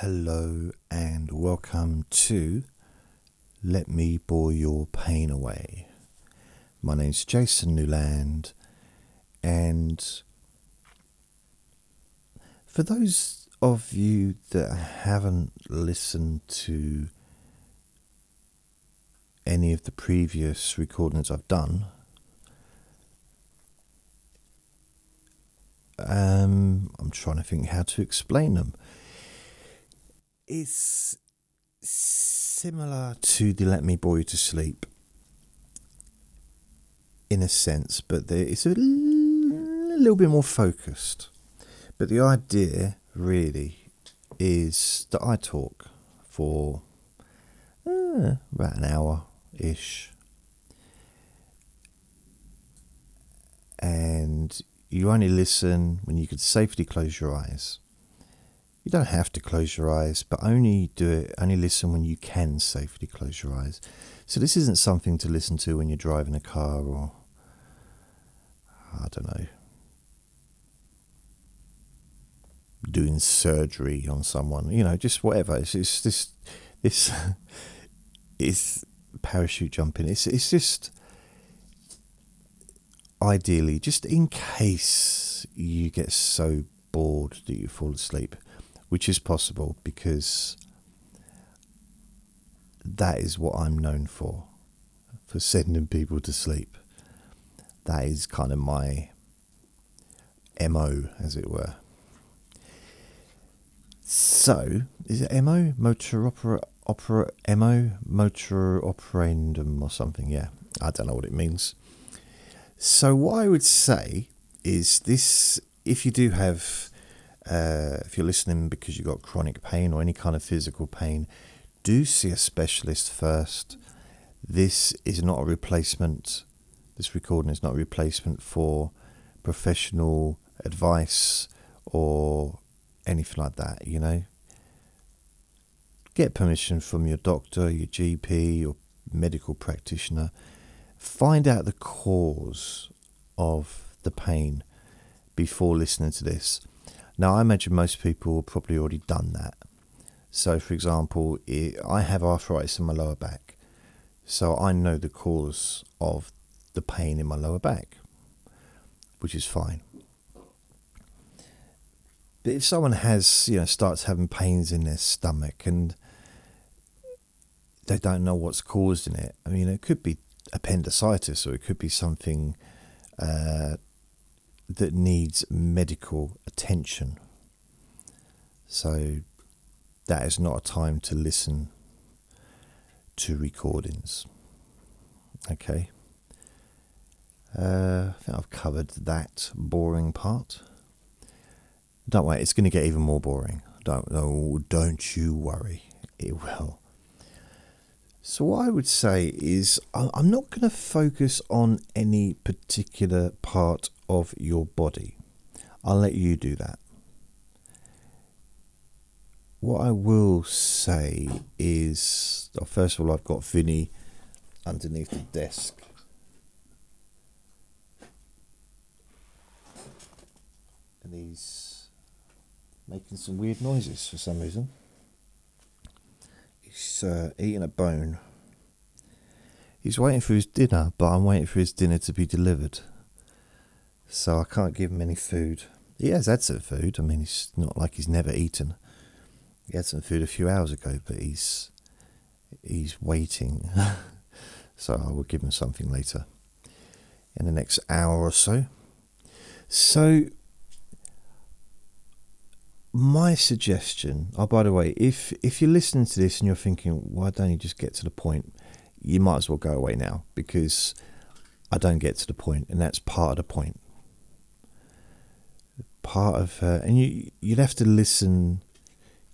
Hello and welcome to Let Me Bore Your Pain Away. My name's Jason Newland, and for those of you that haven't listened to any of the previous recordings I've done, um, I'm trying to think how to explain them it's similar to the Let Me Bore You to Sleep in a sense, but it's a little bit more focused. But the idea really is that I talk for uh, about an hour ish. And you only listen when you can safely close your eyes. You don't have to close your eyes, but only do it, only listen when you can safely close your eyes. So this isn't something to listen to when you're driving a car or, I don't know, doing surgery on someone, you know, just whatever. It's, it's this, this is parachute jumping. It's, it's just, ideally, just in case you get so bored that you fall asleep which is possible because that is what I'm known for, for sending people to sleep. That is kind of my MO, as it were. So, is it MO? Motor opera, opera, MO? Motor operandum or something? Yeah, I don't know what it means. So, what I would say is this if you do have uh, if you're listening because you've got chronic pain or any kind of physical pain, do see a specialist first. This is not a replacement, this recording is not a replacement for professional advice or anything like that, you know. Get permission from your doctor, your GP, your medical practitioner. Find out the cause of the pain before listening to this. Now, I imagine most people probably already done that. So, for example, I have arthritis in my lower back, so I know the cause of the pain in my lower back, which is fine. But if someone has, you know, starts having pains in their stomach and they don't know what's causing it, I mean, it could be appendicitis or it could be something uh, that needs medical attention. So that is not a time to listen to recordings. Okay. Uh, I think I've covered that boring part. Don't worry, it's going to get even more boring. Don't, oh, don't you worry, it will. So, what I would say is, I'm not going to focus on any particular part of your body. I'll let you do that. What I will say is, oh, first of all, I've got Vinny underneath the desk. And he's making some weird noises for some reason. He's uh, eating a bone. He's waiting for his dinner, but I'm waiting for his dinner to be delivered. So I can't give him any food. He has had some food. I mean, it's not like he's never eaten. He had some food a few hours ago, but he's he's waiting. so I will give him something later in the next hour or so. So my suggestion, oh by the way, if if you're listening to this and you're thinking, why don't you just get to the point? You might as well go away now because I don't get to the point, and that's part of the point. Part of, uh, and you you'd have to listen.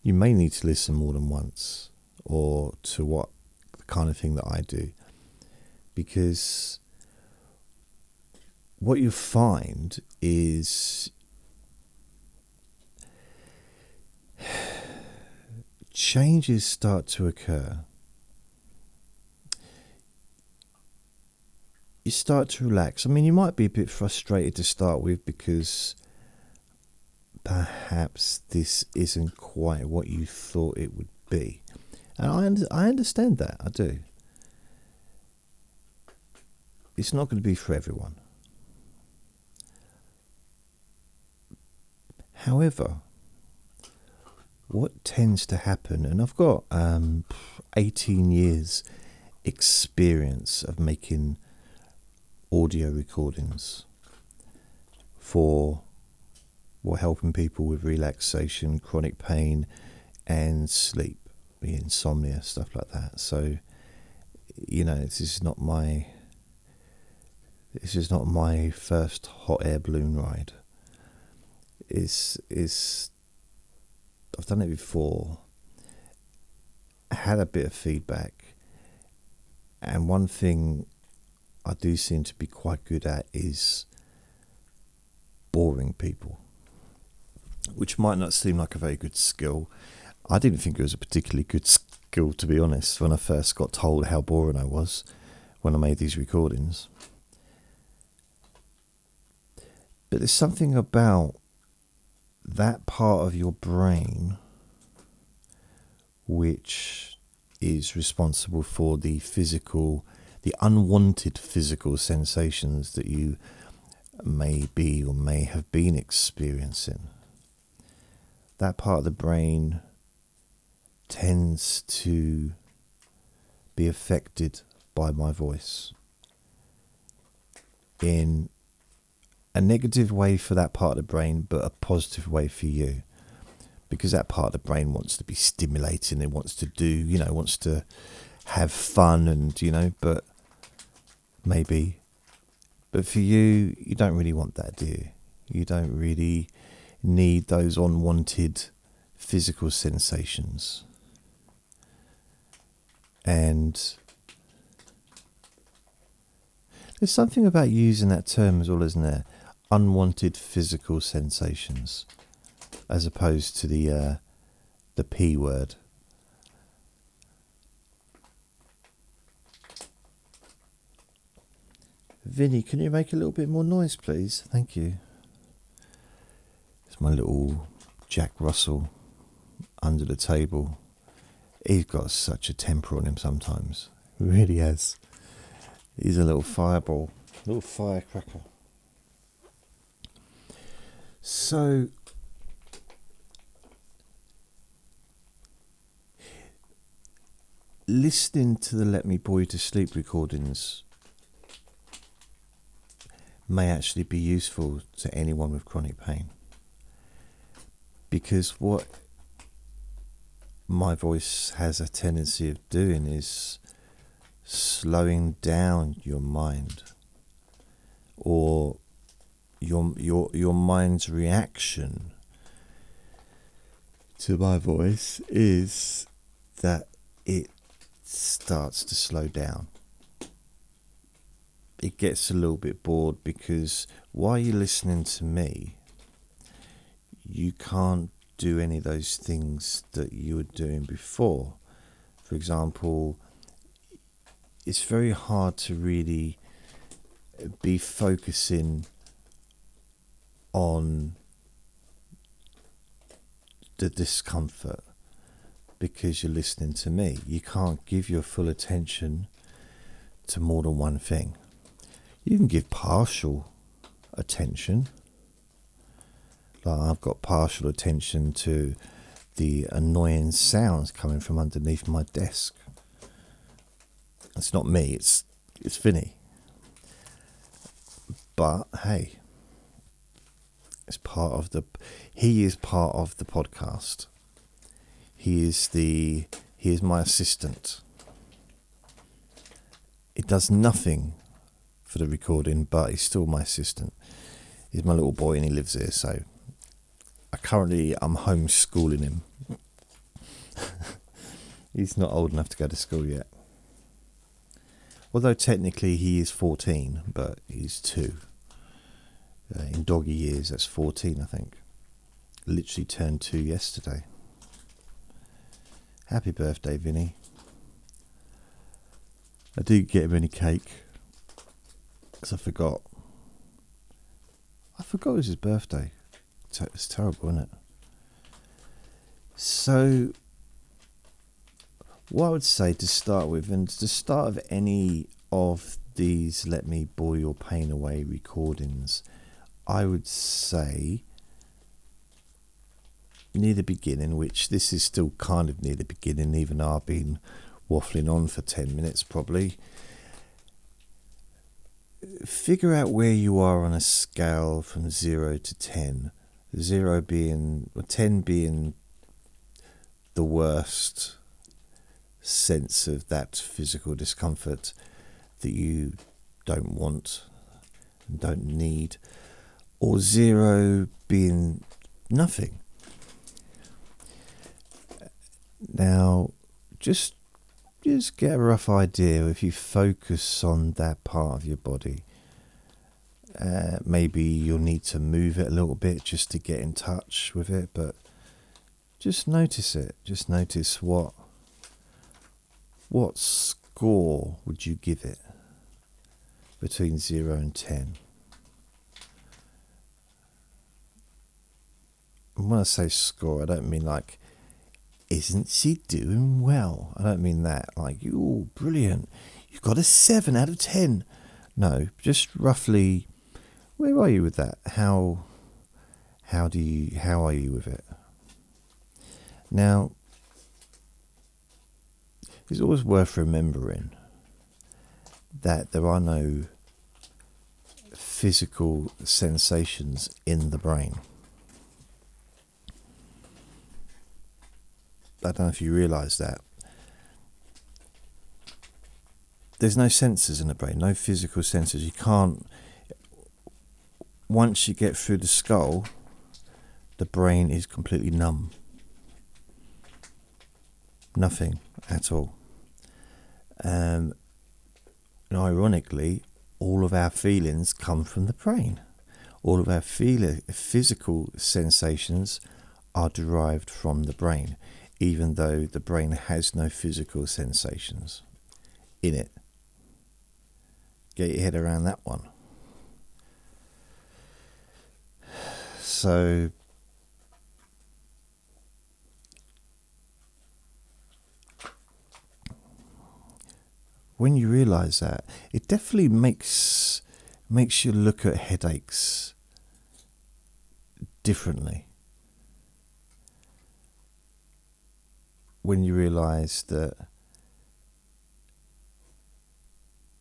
You may need to listen more than once, or to what the kind of thing that I do, because what you find is changes start to occur. You start to relax. I mean, you might be a bit frustrated to start with because perhaps this isn't quite what you thought it would be. And I, I understand that, I do. It's not going to be for everyone. However, what tends to happen, and I've got um, 18 years experience of making audio recordings for well, helping people with relaxation, chronic pain, and sleep, the insomnia, stuff like that. So, you know, this is not my this is not my first hot air balloon ride. It's it's I've done it before. Had a bit of feedback, and one thing I do seem to be quite good at is boring people, which might not seem like a very good skill. I didn't think it was a particularly good skill, to be honest, when I first got told how boring I was when I made these recordings. But there's something about that part of your brain which is responsible for the physical, the unwanted physical sensations that you may be or may have been experiencing. That part of the brain tends to be affected by my voice in a negative way for that part of the brain, but a positive way for you. Because that part of the brain wants to be stimulating, it wants to do, you know, wants to have fun and, you know, but maybe. But for you, you don't really want that, do you? You don't really need those unwanted physical sensations. And there's something about using that term as well, isn't there? Unwanted physical sensations, as opposed to the uh, the p word. Vinny, can you make a little bit more noise, please? Thank you. It's my little Jack Russell under the table. He's got such a temper on him sometimes. He really has. He's a little fireball, little firecracker. So, listening to the Let Me You to Sleep recordings may actually be useful to anyone with chronic pain. Because what my voice has a tendency of doing is slowing down your mind or your your your mind's reaction to my voice is that it starts to slow down. It gets a little bit bored because while you're listening to me, you can't do any of those things that you were doing before. For example, it's very hard to really be focusing on the discomfort because you're listening to me. You can't give your full attention to more than one thing. You can give partial attention. Like I've got partial attention to the annoying sounds coming from underneath my desk. It's not me, it's it's Vinny. But hey, is part of the he is part of the podcast. He is the he is my assistant. It does nothing for the recording, but he's still my assistant. He's my little boy and he lives here, so I currently I'm homeschooling him. he's not old enough to go to school yet. Although technically he is 14, but he's 2 uh, in doggy years. That's 14, I think. Literally turned two yesterday. Happy birthday, Vinny. I didn't get him any cake because I forgot. I forgot it was his birthday. It's terrible, isn't it? So, what I would say to start with, and to start of any of these Let Me Bore Your Pain Away recordings, I would say near the beginning, which this is still kind of near the beginning, even though I've been waffling on for 10 minutes probably. Figure out where you are on a scale from 0 to 10. 0 being, or 10 being the worst sense of that physical discomfort that you don't want and don't need, or zero being nothing. Now, just just get a rough idea if you focus on that part of your body. Uh, maybe you'll need to move it a little bit just to get in touch with it, but just notice it. Just notice what what score would you give it between 0 and 10? When I say score, I don't mean like, isn't she doing well? I don't mean that. Like, you brilliant. You've got a 7 out of 10. No, just roughly, where are you with that? How, how do you, how are you with it? Now, it's always worth remembering that there are no physical sensations in the brain. I don't know if you realize that. There's no senses in the brain, no physical senses. You can't, once you get through the skull, the brain is completely numb. Nothing at all. Um, and ironically, all of our feelings come from the brain. All of our feel- physical sensations are derived from the brain, even though the brain has no physical sensations in it. Get your head around that one. So, when you realize that, it definitely makes makes you look at headaches differently. When you realize that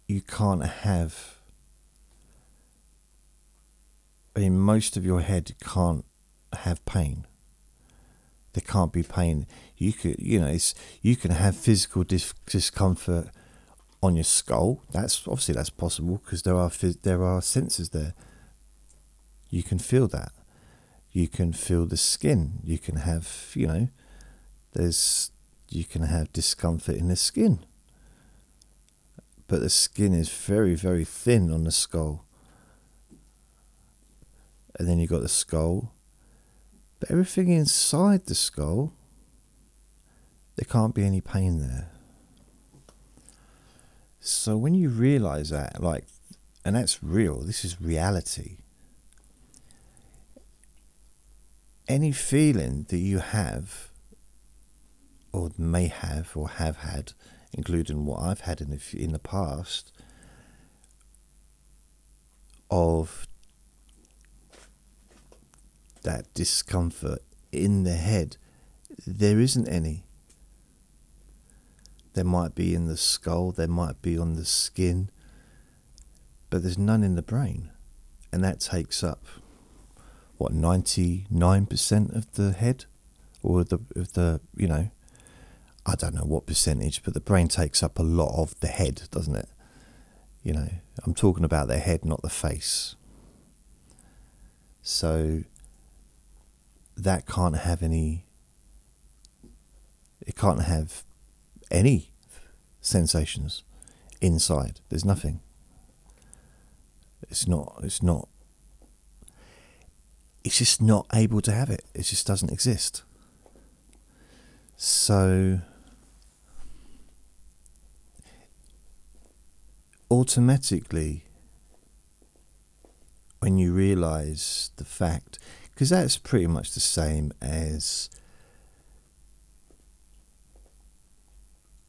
you can't have I mean most of your head can't have pain. There can't be pain. You could, you know, it's you can have physical dis- discomfort on your skull. That's obviously that's possible because there are there are sensors there. You can feel that. You can feel the skin. You can have you know, there's you can have discomfort in the skin. But the skin is very very thin on the skull. And then you've got the skull. But everything inside the skull, there can't be any pain there. So when you realize that, like, and that's real, this is reality. Any feeling that you have, or may have, or have had, including what I've had in the in the past, of that discomfort in the head, there isn't any. There might be in the skull, there might be on the skin, but there's none in the brain. And that takes up, what, 99% of the head? Or the, of the, you know, I don't know what percentage, but the brain takes up a lot of the head, doesn't it? You know, I'm talking about the head, not the face. So that can't have any, it can't have any sensations inside. There's nothing. It's not. It's not. It's just not able to have it. It just doesn't exist. So automatically when you realize the fact because that's pretty much the same as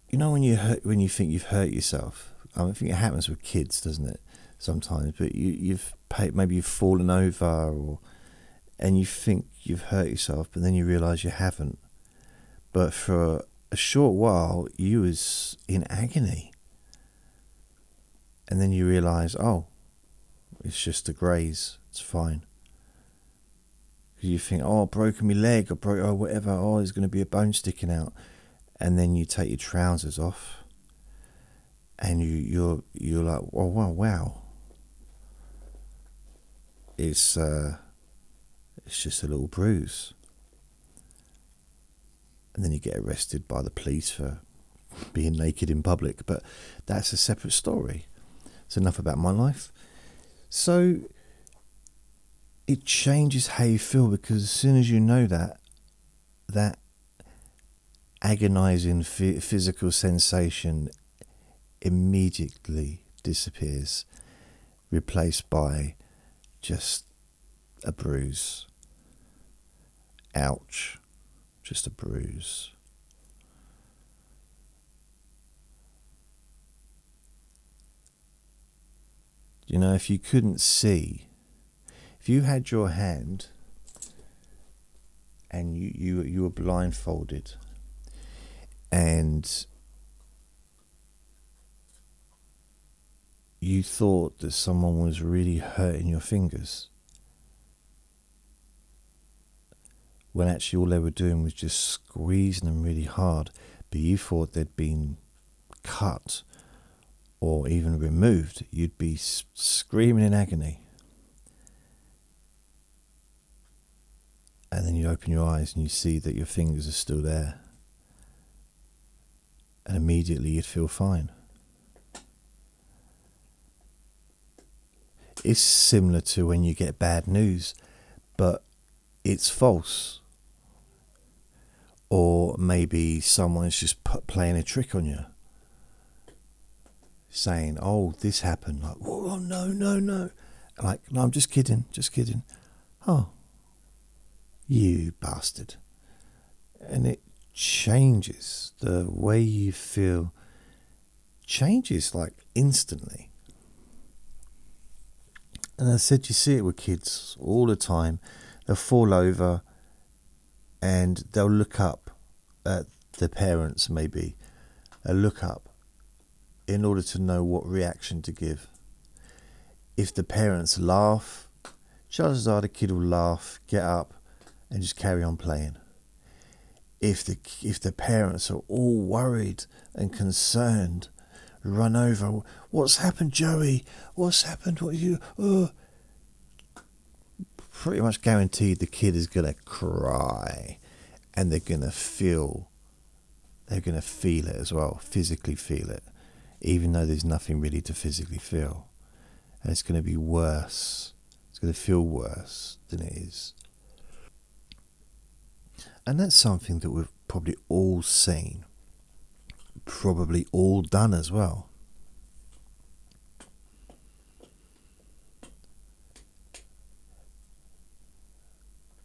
you know when you hurt when you think you've hurt yourself. I, think it happens with kids, doesn't it? Sometimes, but you you've maybe you've fallen over or and you think you've hurt yourself, but then you realise you haven't. But for a short while, you was in agony, and then you realise, oh, it's just a graze. It's fine. You think, oh, I broken my leg, or broke, oh, whatever. Oh, there's going to be a bone sticking out, and then you take your trousers off, and you you're you're like, oh wow, wow. It's uh, it's just a little bruise, and then you get arrested by the police for being naked in public. But that's a separate story. It's enough about my life. So it changes how you feel because as soon as you know that, that agonizing physical sensation immediately disappears, replaced by just a bruise. Ouch, just a bruise. You know, if you couldn't see, if you had your hand and you, you, you were blindfolded and you thought that someone was really hurting your fingers, when actually all they were doing was just squeezing them really hard, but you thought they'd been cut or even removed, you'd be screaming in agony. And then you open your eyes and you see that your fingers are still there. And immediately you'd feel fine. It's similar to when you get bad news, but it's false. Or maybe someone's just playing a trick on you saying, "Oh, this happened," like, "Oh no, no, no," like, "No, I'm just kidding, just kidding." Oh, you bastard! And it changes the way you feel. Changes like instantly. And I said, you see it with kids all the time. They'll fall over and they'll look up at the parents, maybe. They'll look up in order to know what reaction to give. If the parents laugh, chances are the kid will laugh, get up, and just carry on playing. If the if the parents are all worried and concerned, run over. What's happened, Joey? What's happened? What you? Uh, pretty much guaranteed the kid is gonna cry, and they're gonna feel. They're gonna feel it as well, physically feel it even though there's nothing really to physically feel. And it's going to be worse. It's going to feel worse than it is. And that's something that we've probably all seen, probably all done as well.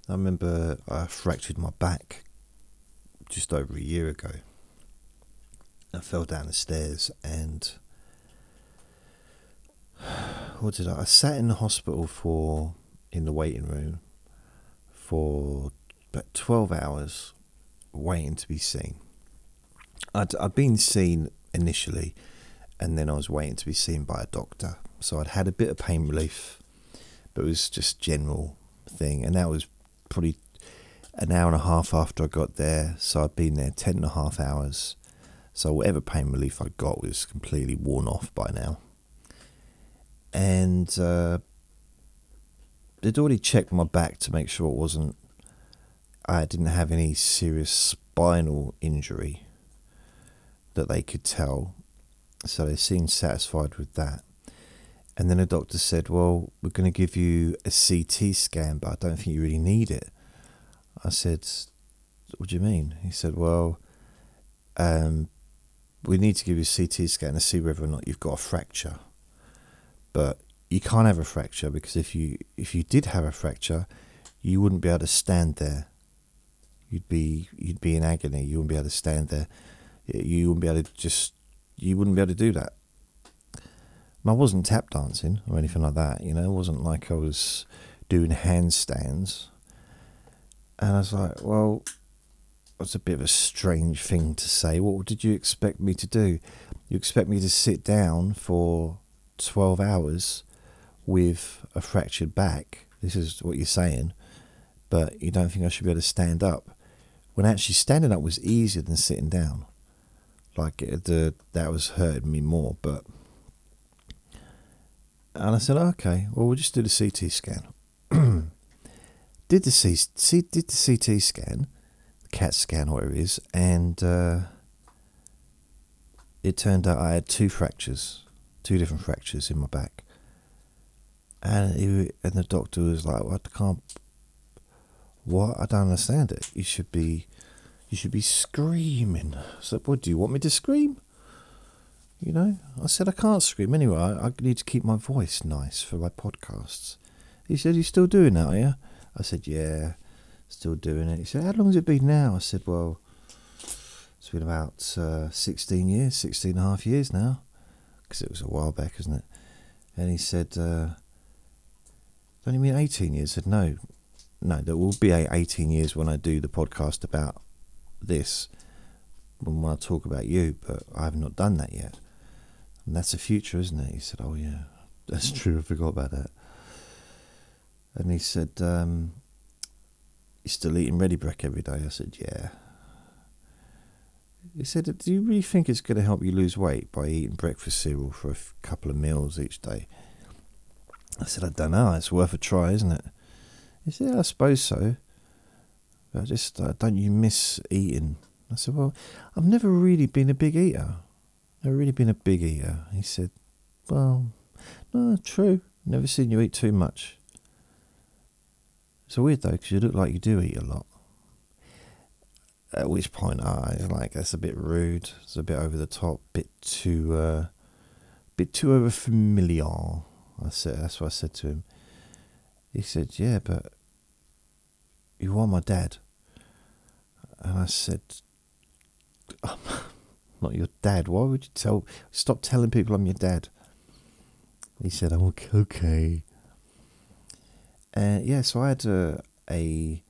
I remember I fractured my back just over a year ago. I fell down the stairs and what did I? I sat in the hospital for in the waiting room for about twelve hours, waiting to be seen. I'd I'd been seen initially, and then I was waiting to be seen by a doctor. So I'd had a bit of pain relief, but it was just general thing, and that was probably an hour and a half after I got there. So I'd been there ten and a half hours so whatever pain relief I got was completely worn off by now. And uh, they'd already checked my back to make sure it wasn't, I didn't have any serious spinal injury that they could tell. So they seemed satisfied with that. And then the doctor said, Well, we're going to give you a CT scan, but I don't think you really need it. I said, What do you mean? He said, Well, um, we need to give you a CT scan to see whether or not you've got a fracture. But you can't have a fracture because if you if you did have a fracture, you wouldn't be able to stand there. You'd be you'd be in agony. You wouldn't be able to stand there. You wouldn't be able to just you wouldn't be able to do that. I wasn't tap dancing or anything like that. You know, it wasn't like I was doing handstands. And I was like, well, that's a bit of a strange thing to say. What did you expect me to do? You expect me to sit down for 12 hours with a fractured back? This is what you're saying. But you don't think I should be able to stand up? When actually standing up was easier than sitting down. Like the that was hurting me more. But and I said, okay, well we'll just do the CT scan. did the C, C did the CT scan, CAT scan, whatever it is, and uh, it turned out I had two fractures, two different fractures in my back. And and the doctor was like, "What? I can't. What? I don't understand it. You should be, you should be screaming." So, what do you want me to scream? You know, I said I can't scream anyway. I, I need to keep my voice nice for my podcasts. He said, "You're still doing that, are you?" I said, "Yeah, still doing it." He said, "How long has it been now?" I said, "Well, it's been about uh, 16 years, 16 and a half years now, because it was a while back, isn't it?" And he said, uh, "Don't you mean 18 years?" I said, "No, no, there will be 18 years when I do the podcast about this." When I talk about you, but I have not done that yet. And that's the future, isn't it? He said, Oh, yeah, that's true. I forgot about that. And he said, um, You're still eating Ready Brek every day? I said, Yeah. He said, Do you really think it's going to help you lose weight by eating breakfast cereal for a f- couple of meals each day? I said, I don't know. It's worth a try, isn't it? He said, I suppose so. But I just, uh, don't you miss eating? I said, Well, I've never really been a big eater. Never really been a big eater. He said, Well, no, true. Never seen you eat too much. It's weird though, because you look like you do eat a lot. At which point I was like, that's a bit rude. It's a bit over the top, bit too, uh, bit too over familiar. I said, that's what I said to him. He said, yeah, but you are my dad. And I said, I'm not your dad. Why would you tell? Stop telling people I'm your dad. He said, "I'm okay." Uh, yeah, so I had a, a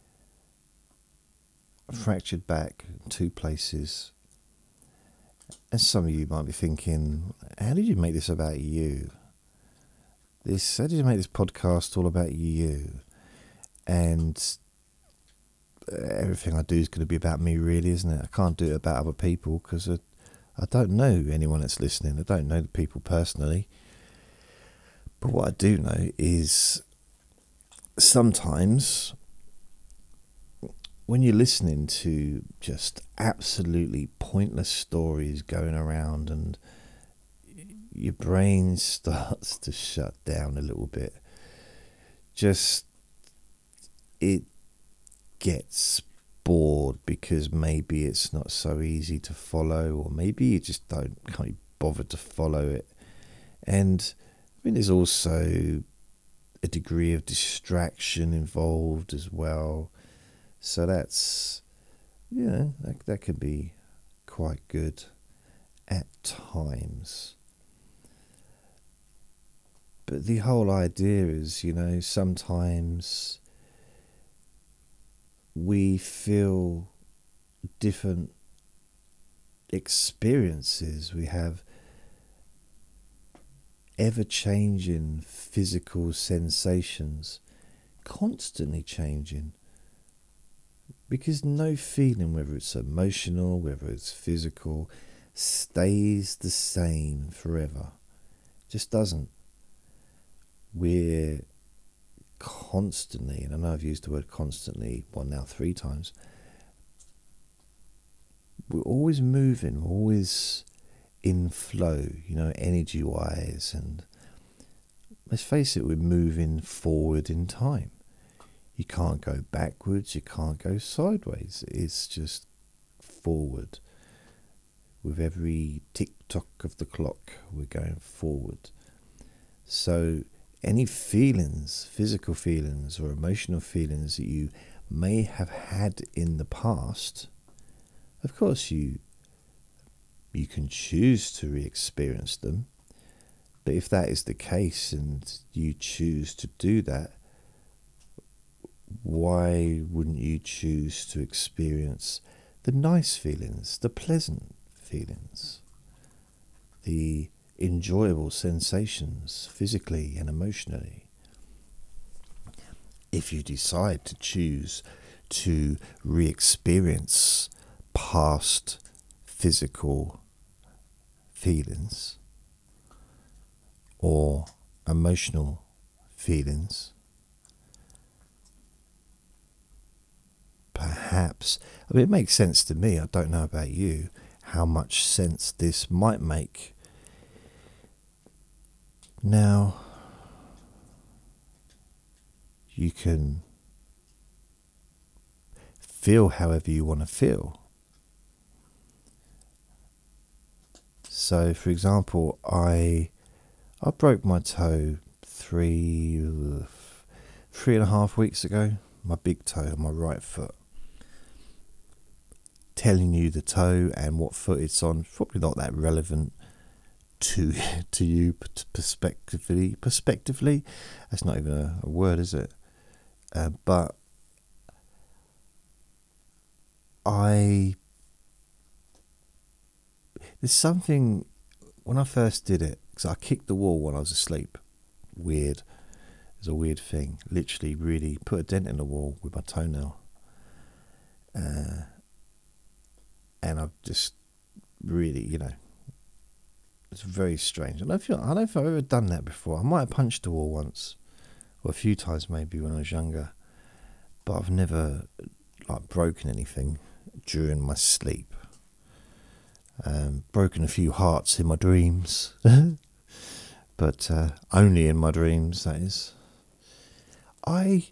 fractured back in two places. And some of you might be thinking, how did you make this about you? This how did you make this podcast all about you? And everything I do is going to be about me, really, isn't it? I can't do it about other people because I, I don't know anyone that's listening. I don't know the people personally. But what I do know is sometimes when you're listening to just absolutely pointless stories going around and your brain starts to shut down a little bit, just it gets bored because maybe it's not so easy to follow, or maybe you just don't can't bother to follow it. And I mean, there's also a degree of distraction involved as well. So that's yeah, that that can be quite good at times. But the whole idea is, you know, sometimes we feel different experiences. We have ever changing physical sensations, constantly changing. Because no feeling, whether it's emotional, whether it's physical, stays the same forever. Just doesn't. We're constantly, and I know I've used the word constantly, well, now three times, we're always moving, we're always in flow, you know, energy wise. And let's face it, we're moving forward in time. You can't go backwards, you can't go sideways. It's just forward. With every tick tock of the clock, we're going forward. So any feelings, physical feelings or emotional feelings that you may have had in the past, of course you you can choose to re-experience them. But if that is the case and you choose to do that, why wouldn't you choose to experience the nice feelings, the pleasant feelings, the enjoyable sensations physically and emotionally? If you decide to choose to re experience past physical feelings or emotional feelings, perhaps. I mean, it makes sense to me. I don't know about you, how much sense this might make. Now, you can feel however you want to feel. So, for example, I I broke my toe three three and a half weeks ago. My big toe on my right foot. Telling you the toe and what foot it's on probably not that relevant to to you perspectively perspectively. That's not even a, a word is it? Uh, but I there's something when I first did it because I kicked the wall when I was asleep weird it's a weird thing literally really put a dent in the wall with my toenail uh, and I've just really, you know, it's very strange. I don't know if I don't know if I've ever done that before. I might have punched a wall once, or a few times maybe when I was younger, but I've never like broken anything during my sleep. Um, broken a few hearts in my dreams, but uh, only in my dreams. That is. I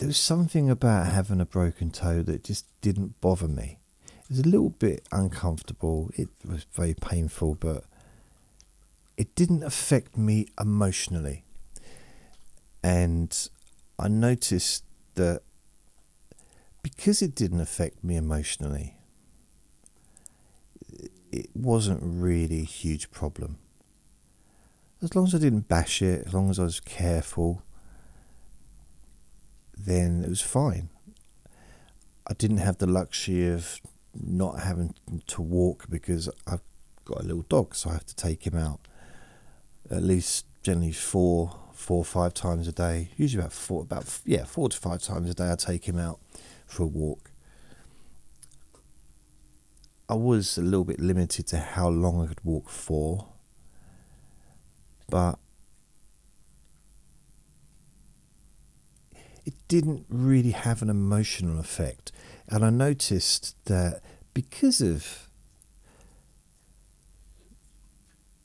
there was something about having a broken toe that just didn't bother me. It was a little bit uncomfortable. It was very painful, but it didn't affect me emotionally. And I noticed that because it didn't affect me emotionally, it wasn't really a huge problem. As long as I didn't bash it, as long as I was careful, then it was fine. I didn't have the luxury of not having to walk because I've got a little dog, so I have to take him out at least generally four, four or five times a day. Usually about four, about yeah, four to five times a day. I take him out for a walk. I was a little bit limited to how long I could walk for, but it didn't really have an emotional effect. And I noticed that because of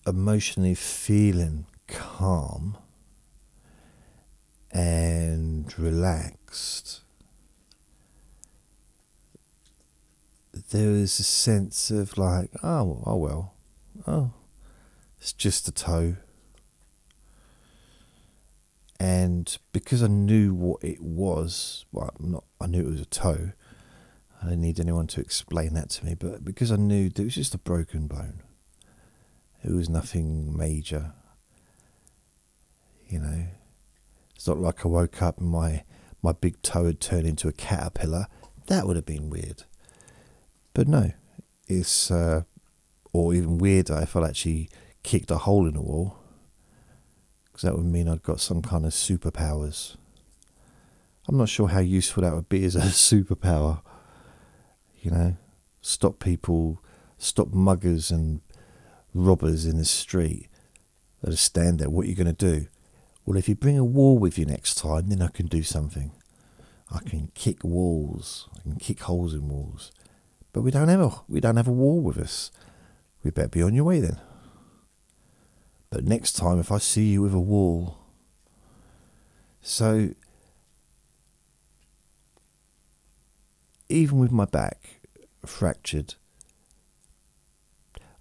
emotionally feeling calm and relaxed, there was a sense of like, oh, oh well, oh, it's just a toe. And because I knew what it was, well, not I knew it was a toe. I didn't need anyone to explain that to me, but because I knew it was just a broken bone, it was nothing major. You know, it's not like I woke up and my my big toe had turned into a caterpillar. That would have been weird. But no, it's uh, or even weirder if I actually kicked a hole in the wall because that would mean I'd got some kind of superpowers. I'm not sure how useful that would be as a superpower. You know, stop people, stop muggers and robbers in the street that are stand there. What are you going to do? Well, if you bring a wall with you next time, then I can do something. I can kick walls. I can kick holes in walls. But we don't have a we don't have a wall with us. We better be on your way then. But next time, if I see you with a wall. So, even with my back fractured,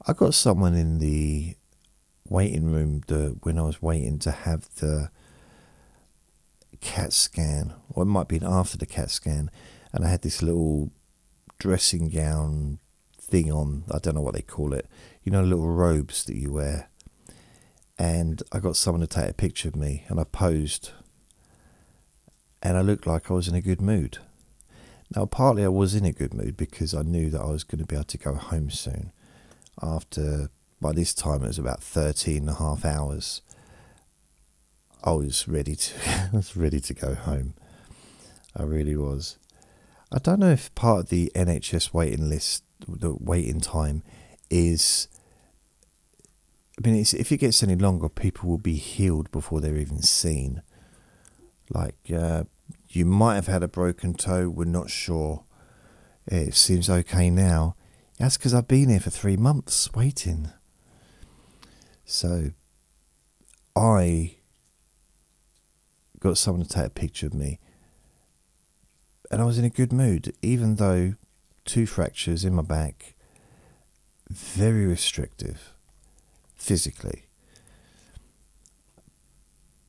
I got someone in the waiting room the when I was waiting to have the CAT scan, or it might be after the CAT scan, and I had this little dressing gown thing on. I don't know what they call it. You know, little robes that you wear. And I got someone to take a picture of me, and I posed, and I looked like I was in a good mood. Now, partly I was in a good mood because I knew that I was going to be able to go home soon. After, by this time, it was about 13 and a half hours. I was ready to, I was ready to go home. I really was. I don't know if part of the NHS waiting list, the waiting time, is. I mean, if it gets any longer, people will be healed before they're even seen. Like, uh, you might have had a broken toe, we're not sure. It seems okay now. That's because I've been here for three months waiting. So, I got someone to take a picture of me and I was in a good mood, even though two fractures in my back, very restrictive physically.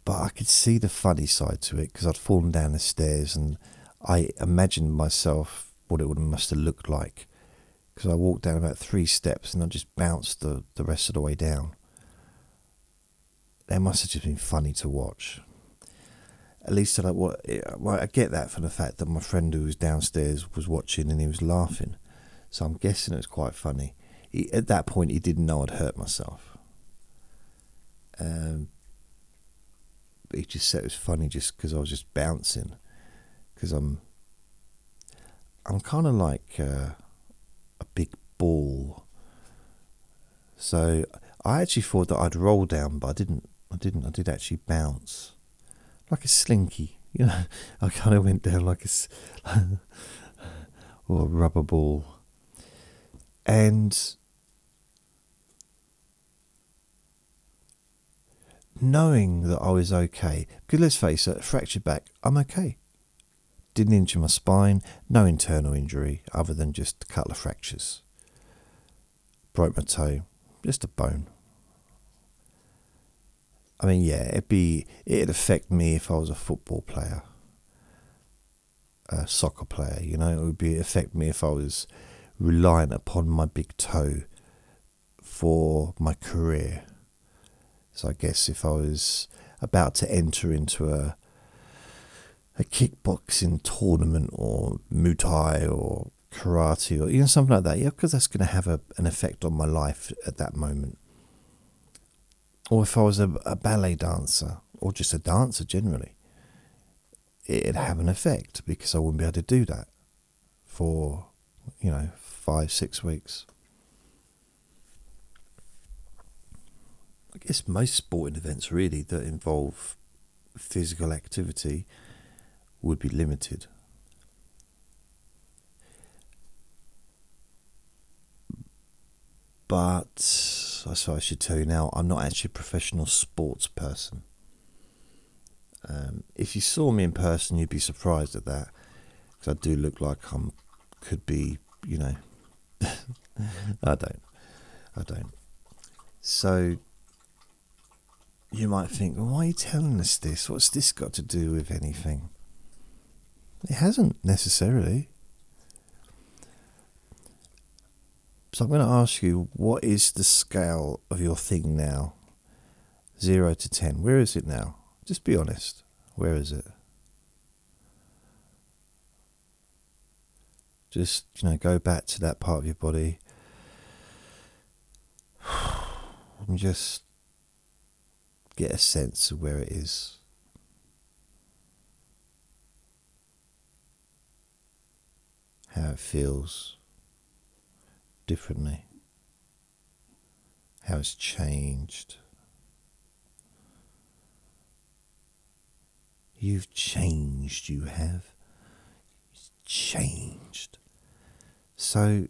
But I could see the funny side to it because I'd fallen down the stairs and I imagined myself what it would must have looked like because I walked down about three steps and I just bounced the, the rest of the way down. It must have just been funny to watch at least I what well, I get that from the fact that my friend who was downstairs was watching and he was laughing, so I'm guessing it was quite funny. He, at that point, he didn't know I'd hurt myself. Um, he just said it was funny just because I was just bouncing, because I'm I'm kind of like uh, a big ball. So I actually thought that I'd roll down, but I didn't. I didn't. I did actually bounce like a slinky. You know, I kind of went down like a or a rubber ball, and knowing that I was okay. Because let's face it, fractured back, I'm okay. Didn't injure my spine, no internal injury other than just a couple of fractures. Broke my toe, just a bone. I mean, yeah, it'd be it'd affect me if I was a football player, a soccer player. You know, it would be affect me if I was reliant upon my big toe for my career. So I guess if I was about to enter into a a kickboxing tournament or Muay Thai or karate or you know something like that, yeah, because that's going to have a, an effect on my life at that moment or if I was a, a ballet dancer or just a dancer generally, it'd have an effect because I wouldn't be able to do that for, you know, five, six weeks. I guess most sporting events really that involve physical activity would be limited. But I so I should tell you now, I'm not actually a professional sports person. Um, if you saw me in person, you'd be surprised at that, because I do look like I'm could be, you know. I don't, I don't. So you might think, well, why are you telling us this? What's this got to do with anything? It hasn't necessarily. So I'm going to ask you, what is the scale of your thing now? Zero to ten. Where is it now? Just be honest. Where is it? Just, you know, go back to that part of your body. And just get a sense of where it is. How it feels differently, how it's changed. You've changed, you have. It's changed. So,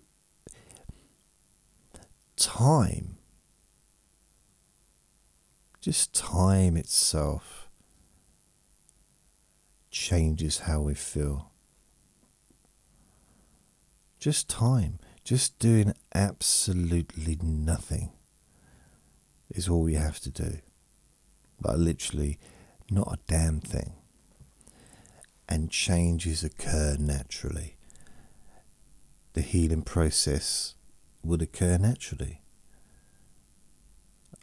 time, just time itself, changes how we feel. Just time just doing absolutely nothing is all you have to do. But literally, not a damn thing. And changes occur naturally. The healing process would occur naturally.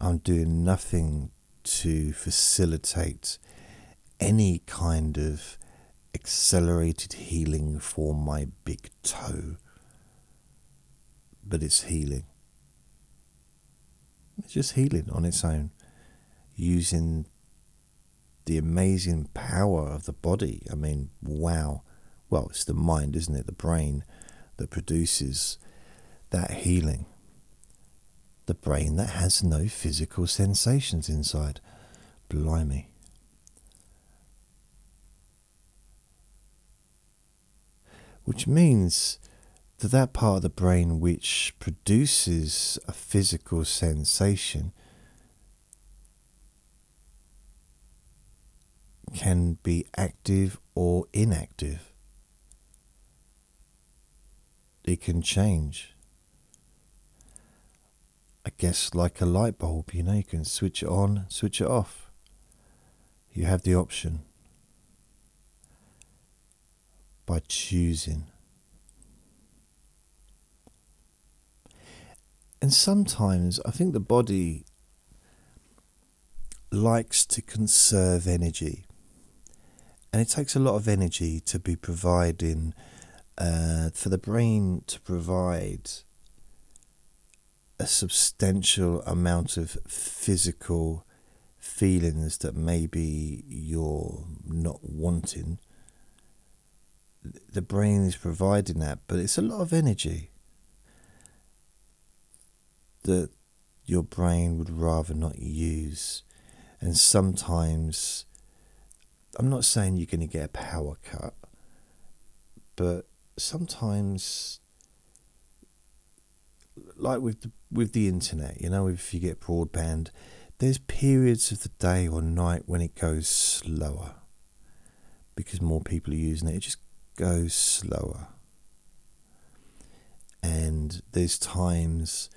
I'm doing nothing to facilitate any kind of accelerated healing for my big toe, but it's healing. It's just healing on its own, using the amazing power of the body. I mean, wow. Well, it's the mind, isn't it? The brain that produces that healing. The brain that has no physical sensations inside. Blimey. Which means that that part of the brain which produces a physical sensation can be active or inactive. It can change. I guess like a light bulb, you know, you can switch it on, switch it off. You have the option by choosing. And sometimes I think the body likes to conserve energy. And it takes a lot of energy to be providing, uh, for the brain to provide a substantial amount of physical feelings that maybe you're not wanting. The brain is providing that, but it's a lot of energy that your brain would rather not use. And sometimes I'm not saying you're going to get a power cut, but sometimes, like with the, with the internet, you know, if you get broadband, there's periods of the day or night when it goes slower because more people are using it. It just goes slower, and there's times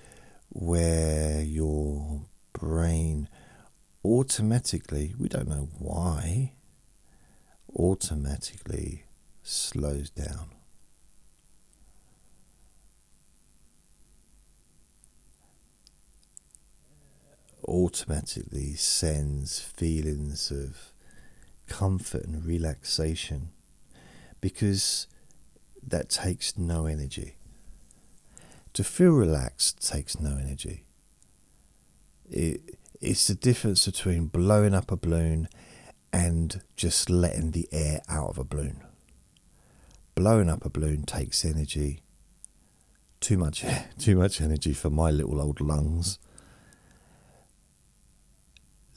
where your brain automatically, we don't know why, automatically slows down. Automatically sends feelings of comfort and relaxation because that takes no energy. To feel relaxed takes no energy. It, it's the difference between blowing up a balloon and just letting the air out of a balloon. Blowing up a balloon takes energy. Too much, too much energy for my little old lungs.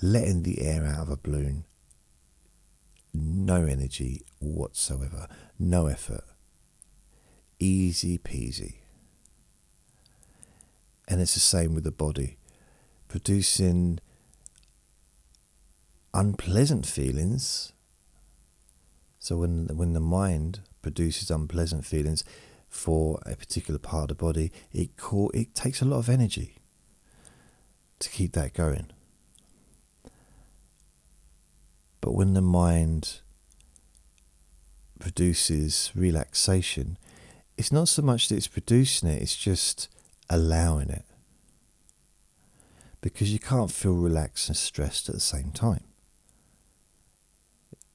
Letting the air out of a balloon, no energy whatsoever, no effort. Easy peasy. And it's the same with the body. Producing unpleasant feelings. So when when the mind produces unpleasant feelings for a particular part of the body, it call, it takes a lot of energy to keep that going. But when the mind produces relaxation, it's not so much that it's producing it, it's just allowing it. Because you can't feel relaxed and stressed at the same time.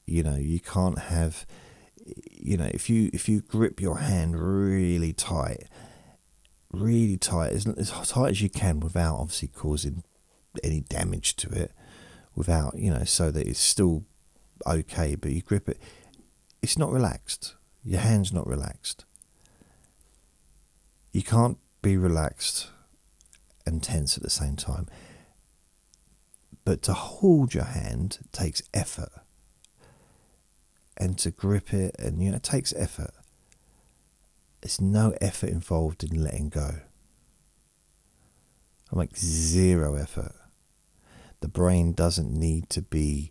You know, you can't have you know, if you if you grip your hand really tight, really tight, as, as tight as you can without obviously causing any damage to it, without you know, so that it's still okay, but you grip it, it's not relaxed. Your hand's not relaxed. You can't be relaxed and tense at the same time. But to hold your hand takes effort. And to grip it, and you know, it takes effort. There's no effort involved in letting go. I make zero effort. The brain doesn't need to be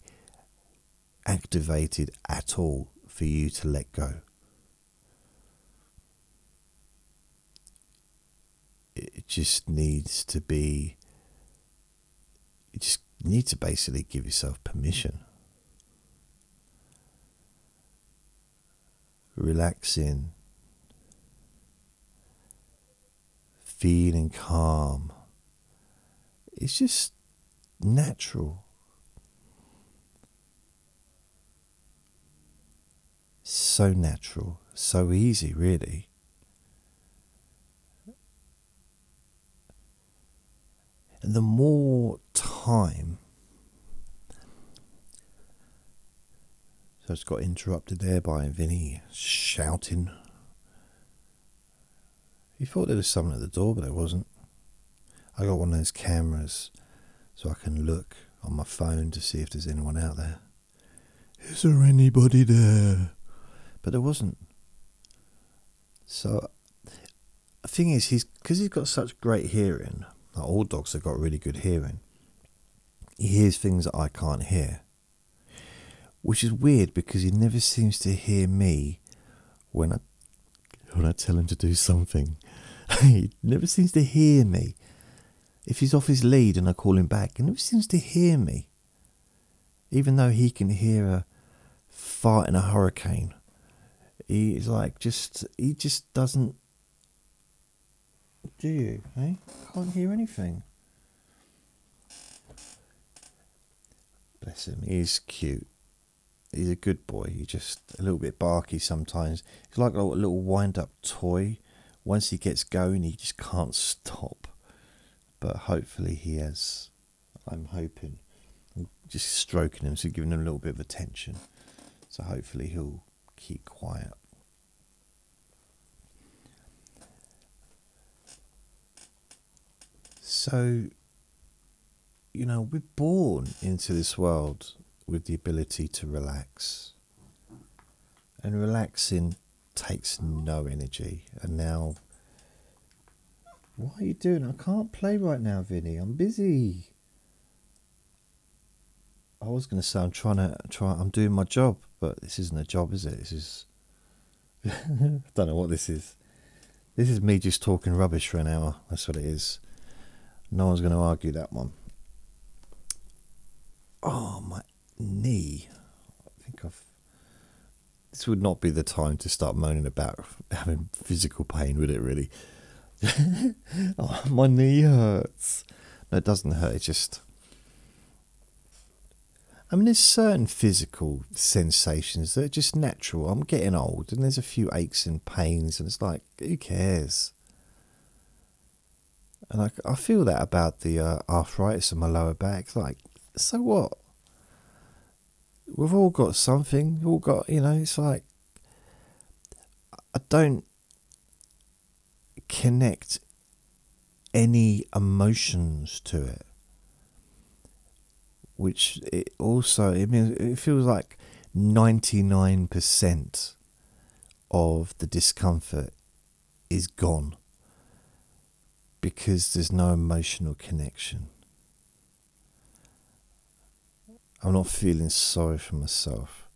activated at all for you to let go. It just needs to be you just need to basically give yourself permission. Relaxing, feeling calm. It's just natural. So natural, so easy, really. The more time, so it's got interrupted there by Vinny shouting. He thought there was someone at the door, but there wasn't. I got one of those cameras so I can look on my phone to see if there's anyone out there. Is there anybody there? But there wasn't. So the thing is, he's because he's got such great hearing. Like all dogs have got really good hearing. He hears things that I can't hear, which is weird because he never seems to hear me when I when I tell him to do something. he never seems to hear me. If he's off his lead and I call him back, he never seems to hear me. Even though he can hear a fart in a hurricane, he's like just he just doesn't. Do you? Eh? Can't hear anything. Bless him. He's cute. He's a good boy. He's just a little bit barky sometimes. He's like a little wind-up toy. Once he gets going, he just can't stop but hopefully he has. I'm hoping. I'm just stroking him, so giving him a little bit of attention. So hopefully he'll keep quiet. So, you know, we're born into this world with the ability to relax. And relaxing takes no energy. And now what are you doing? I can't play right now, Vinny. I'm busy. I was going to say I'm trying to try. I'm doing my job, but this isn't a job, is it? This is. I don't know what this is. This is me just talking rubbish for an hour. That's what it is. No one's going to argue that one. Oh, my knee. I think I've. This would not be the time to start moaning about having physical pain, would it, really? oh, my knee hurts. No, it doesn't hurt. It's just. I mean, there's certain physical sensations that are just natural. I'm getting old, and there's a few aches and pains, and it's like, who cares? And I, I feel that about the uh, arthritis in my lower back. Like, so what? We've all got something. We've all got, you know, it's like, I don't connect any emotions to it. Which it also, I mean, it feels like 99% of the discomfort is gone because there's no emotional connection. I'm not feeling sorry for myself.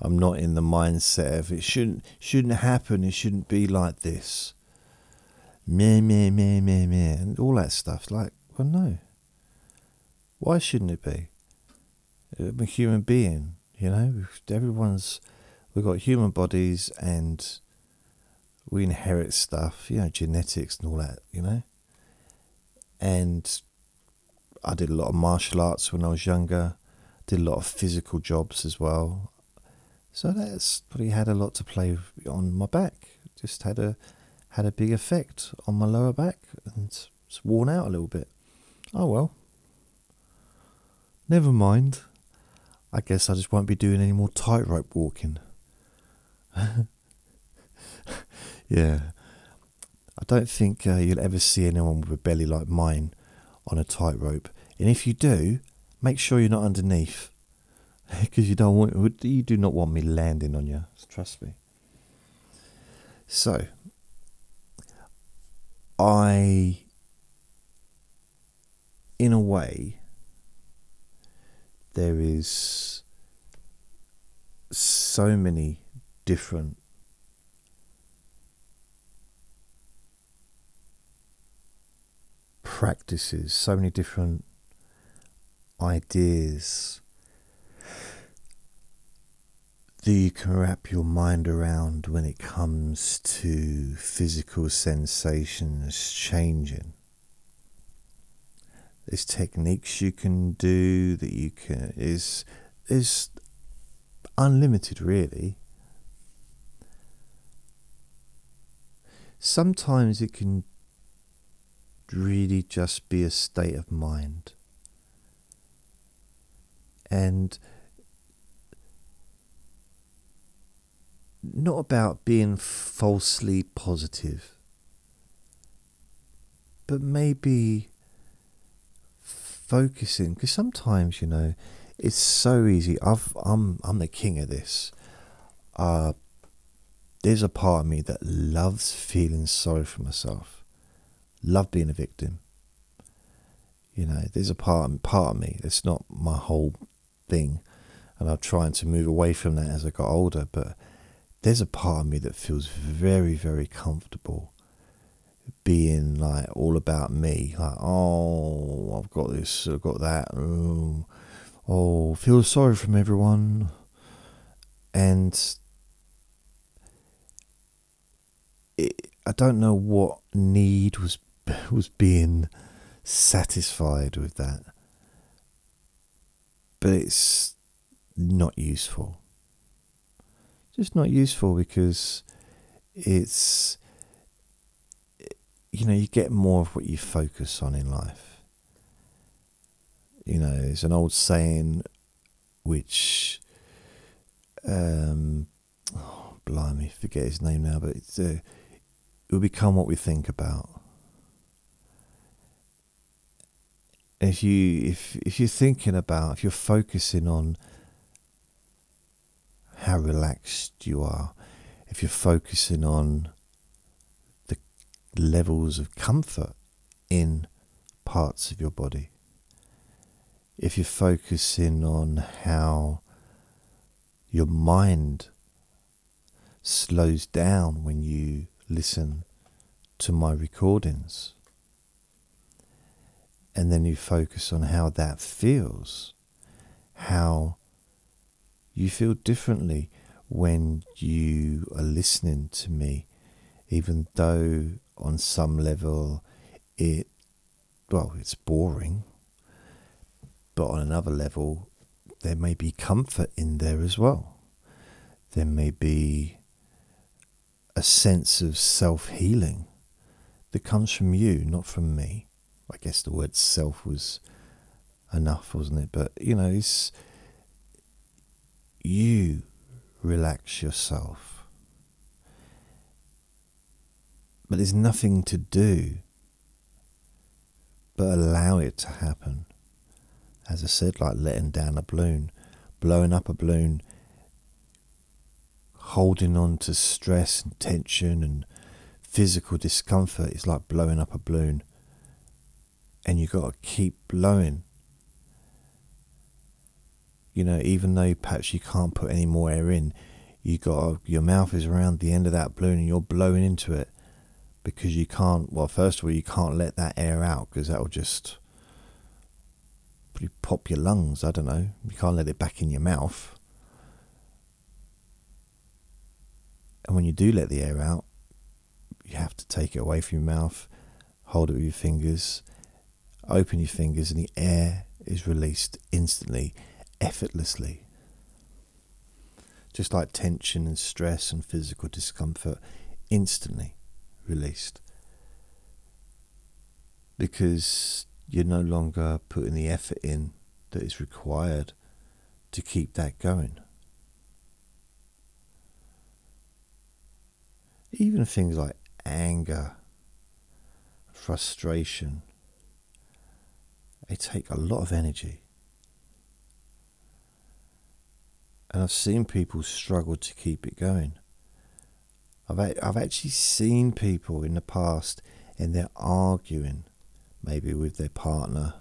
I'm not in the mindset of it shouldn't shouldn't happen, it shouldn't be like this meh, meh, meh, meh, meh, and all that stuff. Like, well, no. Why shouldn't it be? Uh, I'm a human being, you know. Everyone's, we've got human bodies, and we inherit stuff, you know, genetics and all that, you know. And I did a lot of martial arts when I was younger. Did a lot of physical jobs as well. So that's probably had a lot to play on my back. Just had a had a big effect on my lower back and it's worn out a little bit. Oh well. Never mind. I guess I just won't be doing any more tightrope walking. yeah. I don't think uh, you'll ever see anyone with a belly like mine on a tightrope. And if you do, make sure you're not underneath. Because you don't want you do not want me landing on you. Trust me. So, I, in a way, there is so many different practices, so many different ideas that you can wrap your mind around when it comes to physical sensations changing. There's techniques you can do that you can is is unlimited really. Sometimes it can really just be a state of mind. And not about being falsely positive, but maybe focusing because sometimes you know it's so easy. I've I'm I'm the king of this. Uh, there's a part of me that loves feeling sorry for myself, love being a victim. You know, there's a part part of me. It's not my whole thing, and I'm trying to move away from that as I got older. But there's a part of me that feels very, very comfortable being like all about me. Like, oh, I've got this, I've got that. Oh, oh feel sorry from everyone. And I don't know what need was was being satisfied with that, but it's not useful. Just not useful because it's you know you get more of what you focus on in life. You know it's an old saying which um oh, blimey forget his name now but it's uh, it will become what we think about if you if if you're thinking about if you're focusing on how relaxed you are, if you're focusing on the levels of comfort in parts of your body, if you're focusing on how your mind slows down when you listen to my recordings, and then you focus on how that feels, how you feel differently when you are listening to me, even though on some level it, well, it's boring, but on another level, there may be comfort in there as well. There may be a sense of self healing that comes from you, not from me. I guess the word self was enough, wasn't it? But you know, it's you relax yourself. But there's nothing to do but allow it to happen. As I said, like letting down a balloon, blowing up a balloon, holding on to stress and tension and physical discomfort is like blowing up a balloon. And you've got to keep blowing you know, even though perhaps you can't put any more air in, you got your mouth is around the end of that balloon and you're blowing into it because you can't. Well, first of all, you can't let that air out because that'll just pop your lungs. I don't know. You can't let it back in your mouth. And when you do let the air out, you have to take it away from your mouth, hold it with your fingers, open your fingers, and the air is released instantly effortlessly. Just like tension and stress and physical discomfort instantly released. Because you're no longer putting the effort in that is required to keep that going. Even things like anger, frustration, they take a lot of energy. and I've seen people struggle to keep it going. I've I've actually seen people in the past and they're arguing, maybe with their partner.